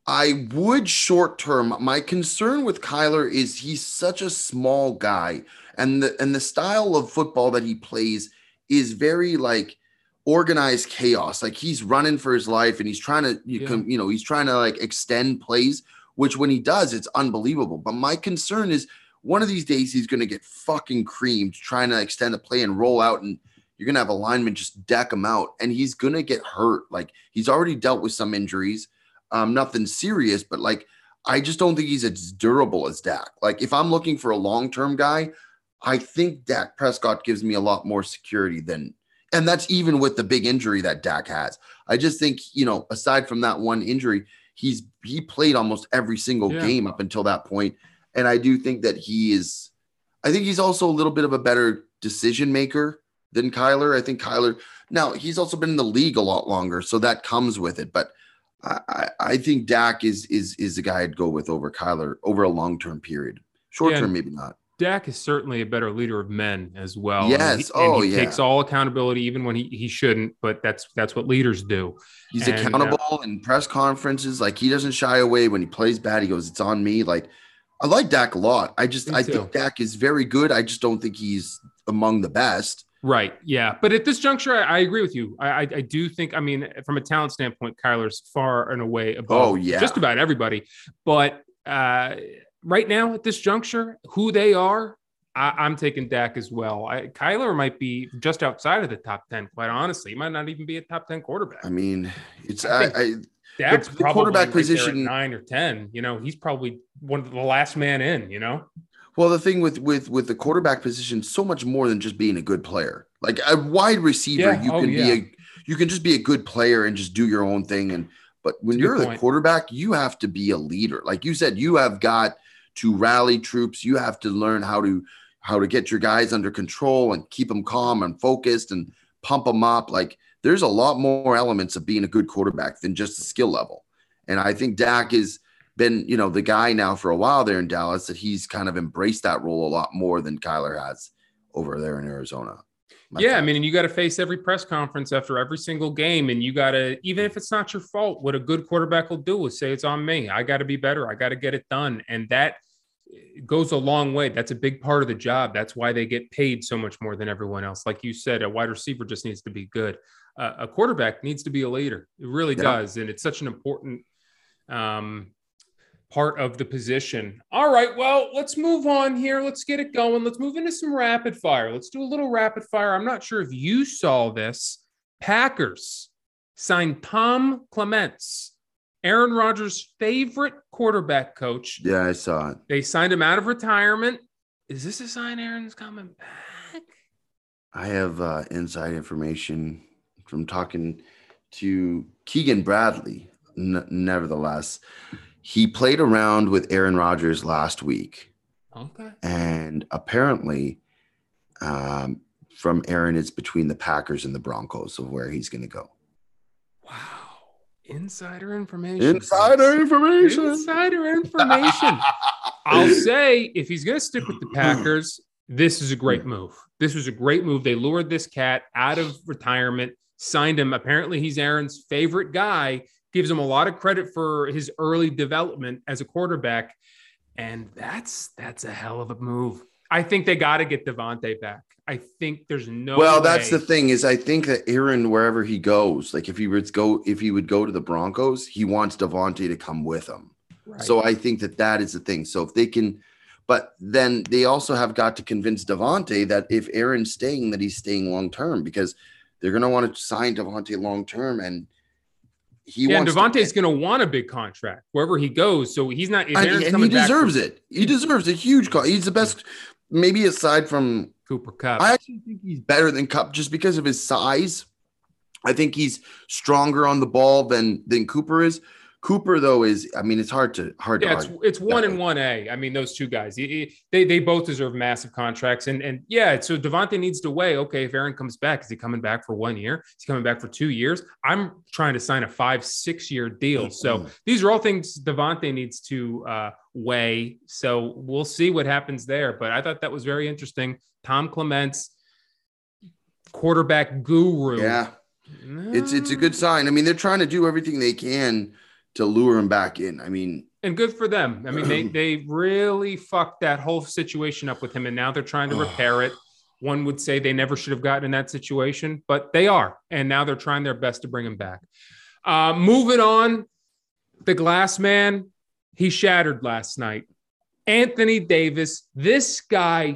I would short term. My concern with Kyler is he's such a small guy, and the and the style of football that he plays is very like organized chaos. Like he's running for his life, and he's trying to you, Yeah. com- you know he's trying to like extend plays, which when he does, it's unbelievable. But my concern is one of these days he's going to get fucking creamed trying to extend a play and roll out, and you're going to have a lineman just deck him out, and he's going to get hurt. Like he's already dealt with some injuries um, nothing serious, but like I just don't think he's as durable as Dak. Like if I'm looking for a long term guy, I think Dak Prescott gives me a lot more security than, and that's even with the big injury that Dak has. I just think you know, aside from that one injury, he's he played almost every single Yeah. game up until that point, and I do think that he is. I think he's also a little bit of a better decision maker than Kyler. I think Kyler. Now he's also been in the league a lot longer, so that comes with it, but. I, I- I think Dak is is is the guy I'd go with over Kyler over a long term period. Short Yeah. term, maybe not. Dak is certainly a better leader of men as well. Yes. And he, and Oh, he yeah. takes all accountability, even when he, he shouldn't. But that's that's what leaders do. He's And, uh, accountable in press conferences. Like he doesn't shy away when he plays bad. He goes, "It's on me." Like I like Dak a lot. I just I think Dak is very good. I just don't think he's among the best. Right. Yeah. But at this juncture, I, I agree with you. I, I I do think. I mean, from a talent standpoint, Kyler's far and away above. Oh, yeah. Just about everybody. But uh, right now, at this juncture, who they are, I, I'm taking Dak as well. I, Kyler might be just outside of the top ten. Quite honestly, he might not even be a top ten quarterback. I mean, it's I, I Dak's the probably quarterback right position- nine or ten. You know, he's probably one of the last man in. You know, Well, the thing with with with the quarterback position, so much more than just being a good player. Like a wide receiver, Yeah. you Oh, can yeah. be a you can just be a good player and just do your own thing. And but when you're good the quarterback, you have to be a leader. Like you said, you have got to rally troops. You have to learn how to how to get your guys under control and keep them calm and focused and pump them up. Like there's a lot more elements of being a good quarterback than just the skill level. And I think Dak has been, you know, the guy now for a while there in Dallas that he's kind of embraced that role a lot more than Kyler has over there in Arizona. My yeah. I mean, and you got to face every press conference after every single game, and you got to even if it's not your fault, what a good quarterback will do is say it's on me. I got to be better. I got to get it done, and that eh, goes a long way. That's a big part of the job. That's why they get paid so much more than everyone else. Like you said, a wide receiver just needs to be good. A quarterback needs to be a leader. It really Yeah. does, and it's such an important um, part of the position. All right, well, let's move on here. Let's get it going. Let's move into some rapid fire. Let's do a little rapid fire. I'm not sure if you saw this. Packers signed Tom Clements, Aaron Rodgers' favorite quarterback coach. yeah, I saw it. They signed him out of retirement. Is this a sign Aaron's coming back? I have uh, inside information from talking to Keegan Bradley. N- nevertheless, he played around with Aaron Rodgers last week. Okay. and apparently um, from Aaron it's between the Packers and the Broncos of where he's going to go. Wow. Insider information. Insider information. Insider information. I'll say if he's going to stick with the Packers, this is a great move. This was a great move. They lured this cat out of retirement, signed him. Apparently, he's Aaron's favorite guy, gives him a lot of credit for his early development as a quarterback. And that's that's a hell of a move. I think they got to get Davante back. I think there's no. Well, that's the thing is, I think that Aaron, wherever he goes, like if he would go, if he would go to the Broncos, he wants Davante to come with him. Right. So I think that that is the thing. So if they can, but then they also have got to convince Davante that if Aaron's staying, that he's staying long term because they're going to want to sign Davante long term, and he wants. yeah, and wants. Davante's going to want a big contract wherever he goes. So he's not. and, and he deserves for it. He deserves a huge. Co- he's the best. Maybe aside from Cooper Kupp. I actually think he's better than Cup just because of his size. I think he's stronger on the ball than than Cooper is. Cooper though is, I mean, it's hard to hard yeah, to it's it's one and one A. I mean, those two guys, He- he- they they both deserve massive contracts. And and yeah, so Davante needs to weigh. Okay, if Aaron comes back, is he coming back for one year? Is he coming back for two years? I'm trying to sign a five six year deal. So Mhm. these are all things Davante needs to uh, weigh. So we'll see what happens there. But I thought that was very interesting. Tom Clements, quarterback guru. Yeah, it's it's a good sign. I mean, they're trying to do everything they can to lure him back in. I mean, and good for them. I mean, they they really fucked that whole situation up with him, and now they're trying to repair it. One would say they never should have gotten in that situation, but they are, and now they're trying their best to bring him back. Uh, moving on, the Glass Man, he shattered last night. Anthony Davis, this guy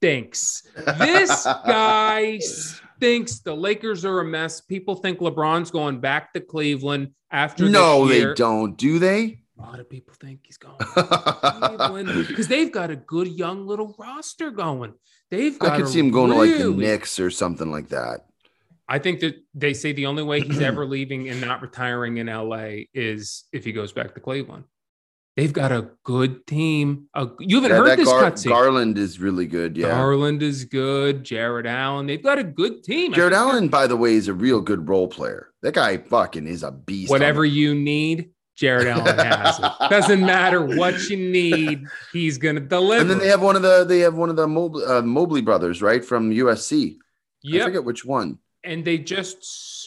stinks. This guy stinks. The Lakers are a mess. People think LeBron's going back to Cleveland after no, they don't. Do they? A lot of people think he's going because they've got a good young little roster going. They've got I could see him going to like the really- Knicks or something like that. I think that they say the only way he's ever leaving and not retiring in LA is if he goes back to Cleveland. They've got a good team. A, you haven't Yeah, heard this Gar- cutscene. Garland is really good. Yeah. Garland is good. Jarrett Allen. They've got a good team. Jarrett Allen, by the way, is a real good role player. That guy fucking is a beast. Whatever you need, Jarrett Allen has it. Doesn't matter what you need, he's gonna deliver. And then they have one of the they have one of the Mobley, uh, Mobley brothers, right, from USC. I forget which one. and they just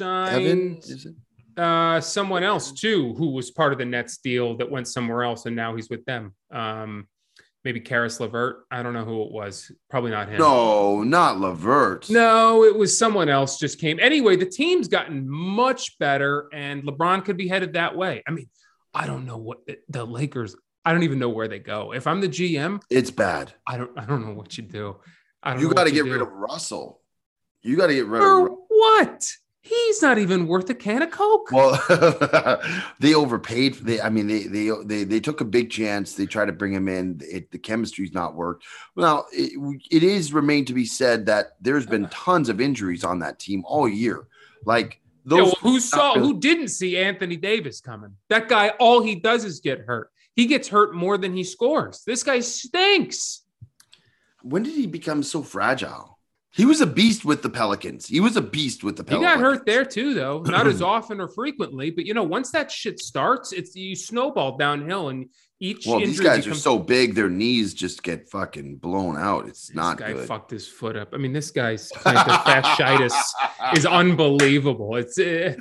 Evan, signed it? Uh, someone else too, who was part of the Nets deal that went somewhere else, and now he's with them. Um, maybe Caris LeVert. I don't know who it was. Probably not him. No, not LeVert. No, it was someone else just came. Anyway, the team's gotten much better, and LeBron could be headed that way. I mean, I don't know what the, Lakers. I don't even know where they go. If I'm the GM, it's bad. I don't. I don't know what you do. I don't. You got to get do. rid of Russell. You got to get rid for of. What? He's not even worth a can of Coke. Well, they overpaid. They, I mean, they they they they took a big chance. They tried to bring him in. It, the chemistry's not worked. Well, it, it is remained to be said that there's been tons of injuries on that team all year. Like Yeah, those. well, who saw? Who didn't see Anthony Davis coming? That guy. All he does is get hurt. He gets hurt more than he scores. This guy stinks. when did he become so fragile? He was a beast with the Pelicans. He was a beast with the Pelicans. He got hurt there too, though. Not as often or frequently, but you know, once that shit starts, it's you snowball downhill, and each Well, these guys are so big, their knees just get fucking blown out. It's This not guy good. fucked his foot up. I mean, this guy's fasciitis is unbelievable. It's uh,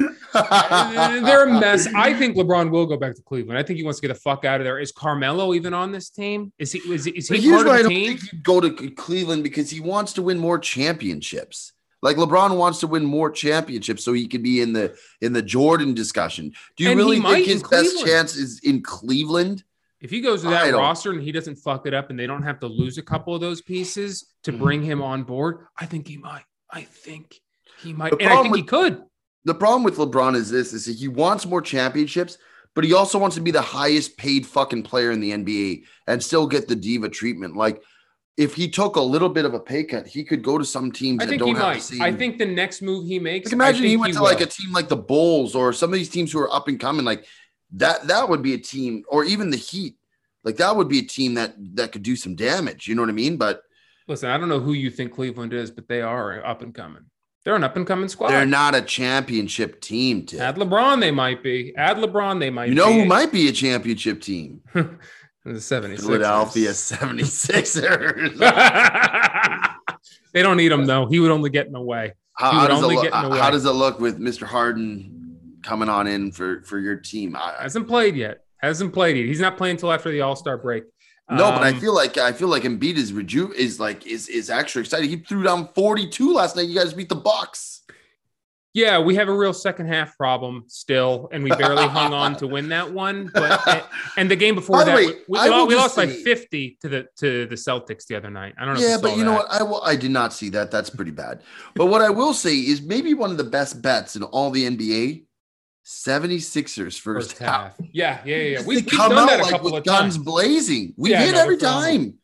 they're a mess. I think LeBron will go back to Cleveland. I think he wants to get the fuck out of there. Is Carmelo even on this team? Is he? Is, is he here's part why I of the don't team? think he'd go to Cleveland because he wants to win more championships. Like LeBron wants to win more championships so he could be in the in the Jordan discussion. Do you And really think his best chance is in Cleveland? If he goes to that roster and he doesn't fuck it up, and they don't have to lose a couple of those pieces to Mhm. bring him on board, I think he might. I think he might, The and I problem think he could. The problem with LeBron is this: is that he wants more championships, but he also wants to be the highest paid fucking player in the NBA and still get the diva treatment. Like if he took a little bit of a pay cut, he could go to some teams I that think don't he have might. same. I think the next move he makes. Like imagine he went to like a team like the Bulls or some of these teams who are up and coming. Like that, that would be a team, or even the Heat. Like that would be a team that that could do some damage. You know what I mean? But Listen, I don't know who you think Cleveland is, but they are up and coming. They're an up and coming squad. They're not a championship team. Tim. Add LeBron, they might be. Add LeBron, they might You know be. who might be a championship team? the 76ers. Philadelphia 76ers. they don't need him though. He would only get in the way. How, how does it only look, get in the how does it look with Mr. Harden coming on in for for your team? I, Hasn't played yet. Hasn't played yet. He's not playing until after the All Star break. no, but I Um, feel like I feel like Embiid is reju is like is is actually excited. He threw down 42 last night. You guys beat the Bucks. Yeah, we have a real second half problem still, and we barely hung on to win that one. But and the game before By the that, way, we, we, I we lost by fifty to the to the Celtics the other night. I don't know. Yeah, if but you know that. what? I will. I did not see that. That's pretty bad. But what I will say is maybe one of the best bets in all the NBA. 76ers first, First half. half. Yeah, yeah, yeah. We, we've come done out that a like couple with of guns times. blazing. We Yeah, hit no, every time.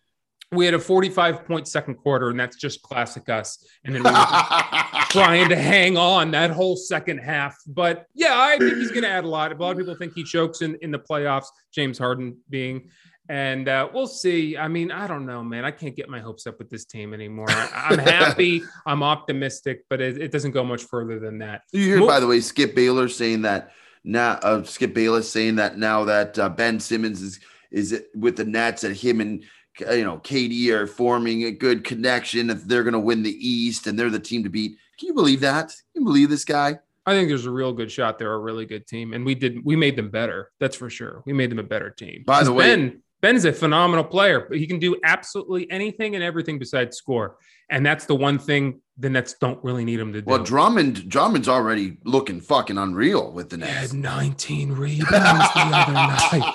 We had a 45 point second quarter, and that's just classic us. And then we were trying to hang on that whole second half. But yeah, I think he's going to add a lot. A lot of people think he chokes in, in the playoffs, James Harden being. And uh, we'll see. I mean, I don't know, man. I can't get my hopes up with this team anymore. I, I'm happy. I'm optimistic, but it, it doesn't go much further than that. You hear, Mo- by the way, Skip Baylor saying that now, uh, Skip Bayless saying that now that uh, Ben Simmons is is with the Nets, that him and uh, you know KD are forming a good connection. That they're going to win the East and they're the team to beat. Can you believe that? Can you believe this guy? I think there's a real good shot. They're a really good team, and we did we made them better. That's for sure. We made them a better team. By the way- Ben Ben's a phenomenal player, but he can do absolutely anything and everything besides score, and that's the one thing the Nets don't really need him to do. Well, Drummond, Drummond's already looking fucking unreal with the Nets. he had 19 rebounds the other night.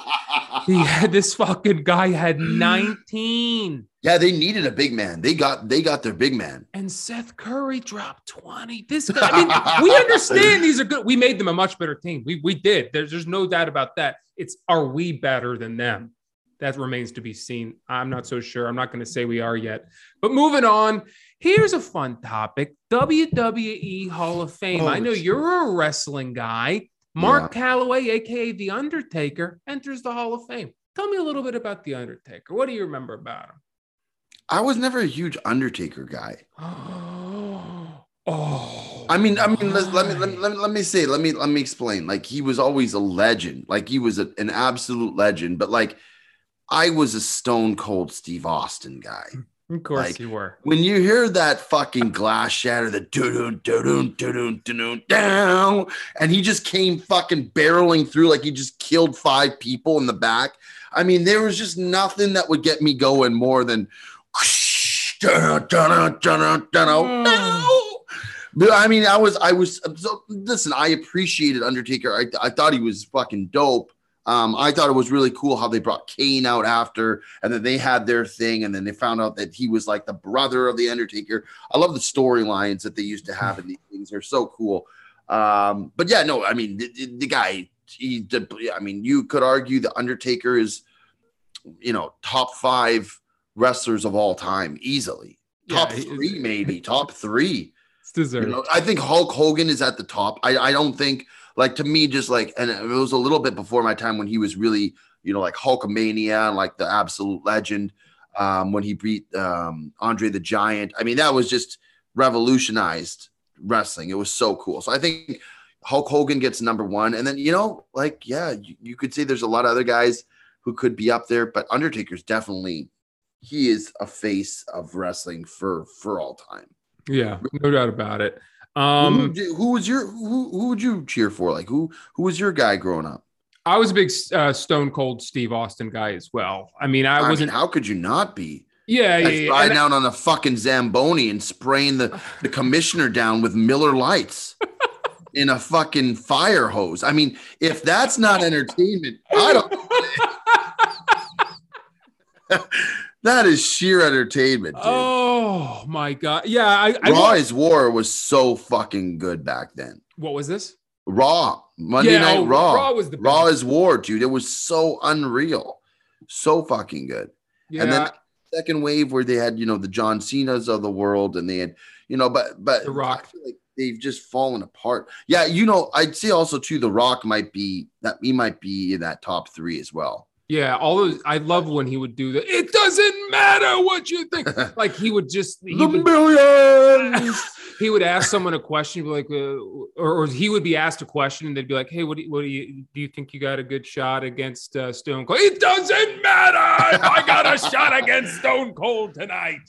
He had this fucking guy had 19, yeah, they needed a big man. They got they got their big man. and Seth Curry dropped 20. This guy, I mean, we understand these are good. We made them a much better team. We we did. There's there's no doubt about that. It's are we better than them? That remains to be seen. I'm not so sure. I'm not going to say we are yet. But moving on, here's a fun topic WWE Hall of Fame. Oh, I know shit. you're a wrestling guy. Mark Calaway, AKA The Undertaker, enters the Hall of Fame. Tell me a little bit about The Undertaker. What do you remember about him? I was never a huge Undertaker guy. oh, I mean, I mean, let, let me let me let me let me say, let me let me explain. Like he was always a legend. Like he was a, an absolute legend. But like, I was a Stone Cold Steve Austin guy. Of course like- you were. When you hear that fucking glass shatter, the doo doo doo doo doo down, and he just came fucking barreling through like he just killed five people in the back. I mean, there was just nothing that would get me going more than. But I mean, I was, I was. So, listen, I appreciated Undertaker. I, I thought he was fucking dope. Um, I thought it was really cool how they brought Kane out after, and then they had their thing, and then they found out that he was like the brother of the Undertaker. I love the storylines that they used to have in these things; they're so cool. Um, but yeah, no, I mean, the, the- guy, he did. I mean, you could argue the Undertaker is, you know, top five wrestlers of all time easily. Top Yeah, he- three, maybe top three. It's deserved. You know, I think Hulk Hogan is at the top. I, I don't think like to me just like and it was a little bit before my time when he was really you know like Hulkamania and like the absolute legend um, when he beat um, Andre the Giant. I mean that was just revolutionized wrestling. It was so cool. So I think Hulk Hogan gets number one, and then you know like yeah you, you could say there's a lot of other guys who could be up there, but Undertaker's definitely he is a face of wrestling for for all time. yeah, no doubt about it. Who, Um, you- who was your who who would you cheer for? Like who who was your guy growing up? I was a big uh, Stone Cold Steve Austin guy as well. I mean, I, I, wasn't. mean, how could you not be? yeah, yeah, yeah. riding out on a fucking Zamboni and spraying the, the commissioner down with Miller Lites in a fucking fire hose. I mean, if that's not entertainment, I don't. that is sheer entertainment, dude. oh my god! Yeah, I. I Raw is War was so fucking good back then. what was this? Raw, Monday Yeah, Night oh, Raw. Raw was the Raw is War, dude. It was so unreal, so fucking good. Yeah, And then second wave where they had you know the John Cena's of the world, and they had you know, but but The Rock. I feel like they've just fallen apart. Yeah, you know, I'd say also too, The Rock might be that he might be in that top three as well. Yeah, all those. I love when he would do that. It doesn't matter what you think. Like he would just he the would, millions. he would ask someone a question, like, uh, or, or he would be asked a question, and they'd be like, "Hey, what do you, what do you do? You think you got a good shot against uh, Stone Cold? It doesn't matter. if I got a shot against Stone Cold tonight.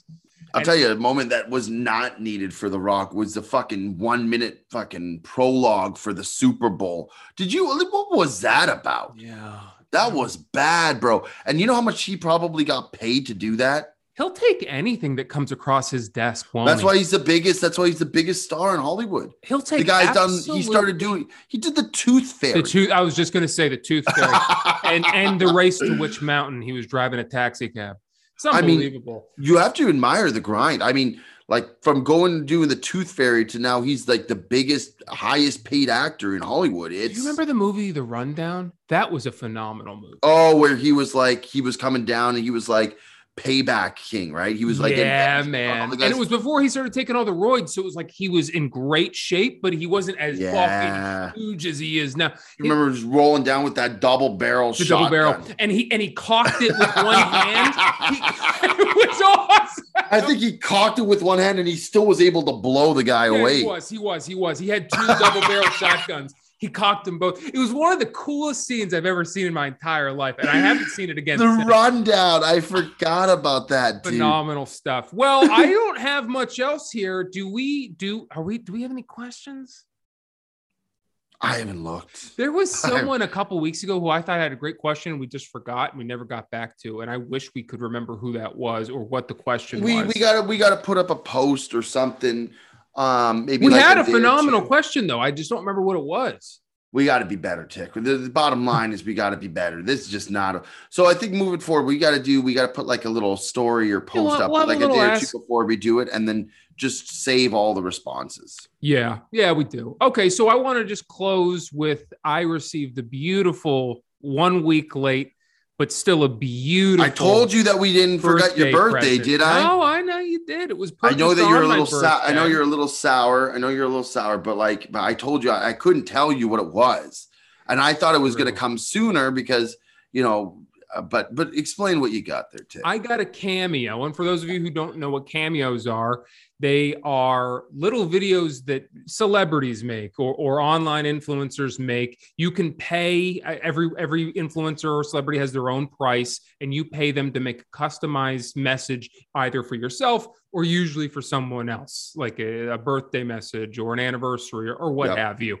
I'll tell you, a moment that was not needed for The Rock was the fucking one minute fucking prologue for the Super Bowl. Did you? What was that about? Yeah, That was bad, bro. And you know how much he probably got paid to do that? he'll take anything that comes across his desk. That's he? why he's the biggest. That's why he's the biggest star in Hollywood. he'll take. The guy's done. He started doing. He did the Tooth Fairy. the tooth. I was just gonna say the tooth fairy. and and the race to Witch Mountain. He was driving a taxi cab. It's I mean, unbelievable. you have to admire the grind. I mean, like from going and doing the Tooth Fairy to now he's like the biggest, highest paid actor in Hollywood. Do you remember the movie The Rundown? That was a phenomenal movie. oh, where he was like he was coming down and he was like payback king, right? He was like yeah, man. And it was before he started taking all the roids, so it was like he was in great shape, but he wasn't as yeah. fucking huge as he is now. You remember just rolling down with that double barrel the double barrel, and he and he cocked it with one hand. He, it was awesome. I think he cocked it with one hand and he still was able to blow the guy Yeah, away. He was, he was, he was. He had two double barrel shotguns. He cocked them both. It was one of the coolest scenes I've ever seen in my entire life, and I haven't seen it again. The since. rundown. I forgot about that, dude. Phenomenal stuff. Well, I don't have much else here. Do we do are we do we have any questions? I haven't looked. There was someone a couple weeks ago who I thought had a great question and we just forgot and we never got back to. And I wish we could remember who that was or what the question We was. we gotta we gotta put up a post or something. Um, maybe We like had a day or phenomenal question though. I just don't remember what it was. We got to be better, Tick. The, the bottom line is we got to be better. This is just not. A, so I think moving forward, we got to do. We got to put like a little story or post we'll- up we'll have a like a, little day or two before we do it, and then just save all the responses. Yeah, yeah, we do. Okay, so I want to just close with I received the beautiful one week late, but still a beautiful. I told you that we didn't forget your birthday, present. did I? No, I know you did. It was. I know that you're a little. I know you're a little sour. I know you're a little sour, but like, but I told you I, I couldn't tell you what it was, and I thought it was going to come sooner because you know. Uh, but but explain what you got there, Tick. I got a cameo. And for those of you who don't know what cameos are, they are little videos that celebrities make or, or online influencers make. You can pay uh, every every influencer or celebrity has their own price, and you pay them to make a customized message either for yourself or usually for someone else, like a, a birthday message or an anniversary or, or what Yep. have you.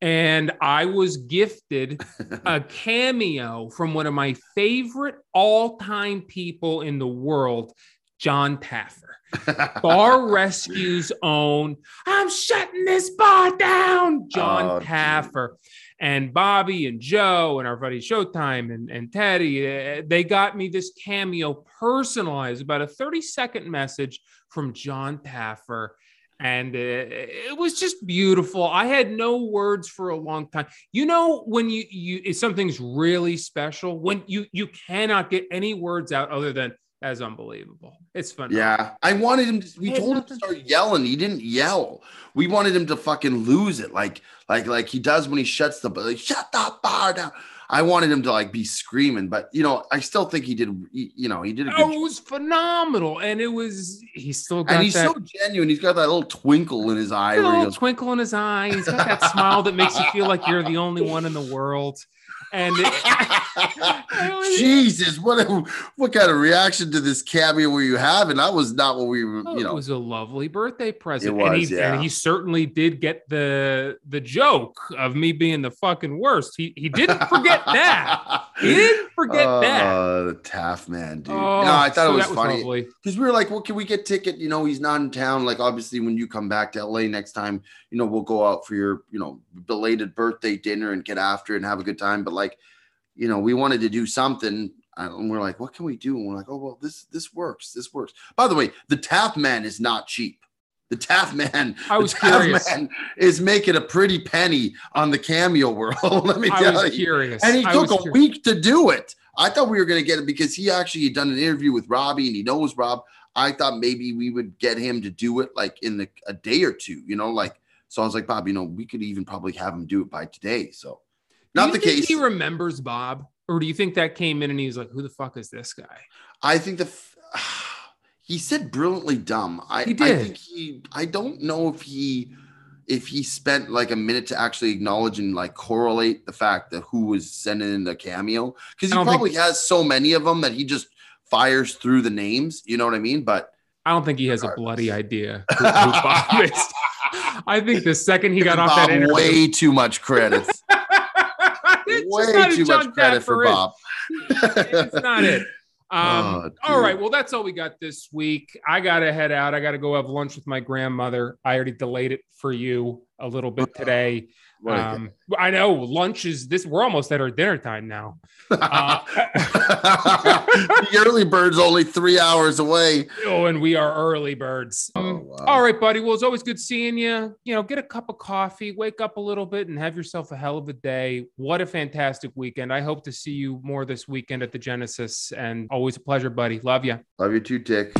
And I was gifted a cameo from one of my favorite all-time people in the world, John Taffer. Bar Rescue's own, I'm shutting this bar down, John Oh, Taffer. And Bobby and Joe and our buddy Showtime and, and Teddy, uh, they got me this cameo personalized, about a 30 second message from John Taffer. And uh, it was just beautiful. I had no words for a long time. You know, when you, you if something's really special, when you you cannot get any words out other than that's unbelievable. It's fun. Yeah, I wanted him. To, we Hey, told him to start yelling. He didn't yell. We wanted him to fucking lose it, like like like he does when he shuts the like, shut the bar down. I wanted him to like be screaming, but you know, I still think he did. You know, he did a. Oh, it job. was phenomenal, and it was he still got And he's that so genuine. He's got that little twinkle in his eye. Little goes, twinkle in his eye. He's got that smile that makes you feel like you're the only one in the world. And it, Jesus, what a, what kind of reaction to this cameo were you having? That was not what we were. Oh, you it know, was a lovely birthday present. It and, was, he, yeah. and he certainly did get the the joke of me being the fucking worst. He he didn't forget that. He didn't forget that. Uh, the Taft man, dude. Oh, no, I thought so it was that funny. because we were like, well, can we get ticket? You know, he's not in town. Like, obviously, when you come back to LA next time, you know, we'll go out for your, you know, belated birthday dinner and get after and have a good time. But like, you know, we wanted to do something, uh, and we're like, what can we do? And we're like, oh well, this this works. This works. By the way, the Taft man is not cheap. The Taft man, I was curious. man is making a pretty penny on the cameo world. Let me I tell was you. curious. And he I took a curious. week to do it. I thought we were going to get it because he actually had done an interview with Robbie and he knows Rob. I thought maybe we would get him to do it like in the, a day or two, you know, like, so I was like, Bob, you know, we could even probably have him do it by today. So Do not you the think case. He remembers Bob. Or do you think that came in and he was like, "Who the fuck is this guy?" I think the f- he said brilliantly dumb. I, He I did. think he I don't know if he if he spent like a minute to actually acknowledge and like correlate the fact that who was sending in the cameo because he don't think- probably has so many of them that he just fires through the names. You know what I mean? But I don't think he has a bloody idea who, who Bob is. I think the second he got off Bob that interview, way too much credit. way just not who too much credit for is. Bob. it's not it. Um, Oh, all right. Well, that's all we got this week. I got to head out. I got to go have lunch with my grandmother. I already delayed it for you a little bit today. Um, I know lunch is this. We're almost at our dinner time now. Uh, the early bird's only three hours away. oh, and we are early birds. Oh, wow. All right, buddy. Well, it's always good seeing you. You know, get a cup of coffee, wake up a little bit, and have yourself a hell of a day. What a fantastic weekend. I hope to see you more this weekend at the Genesis. And always a pleasure, buddy. Love you. Love you too, Tick.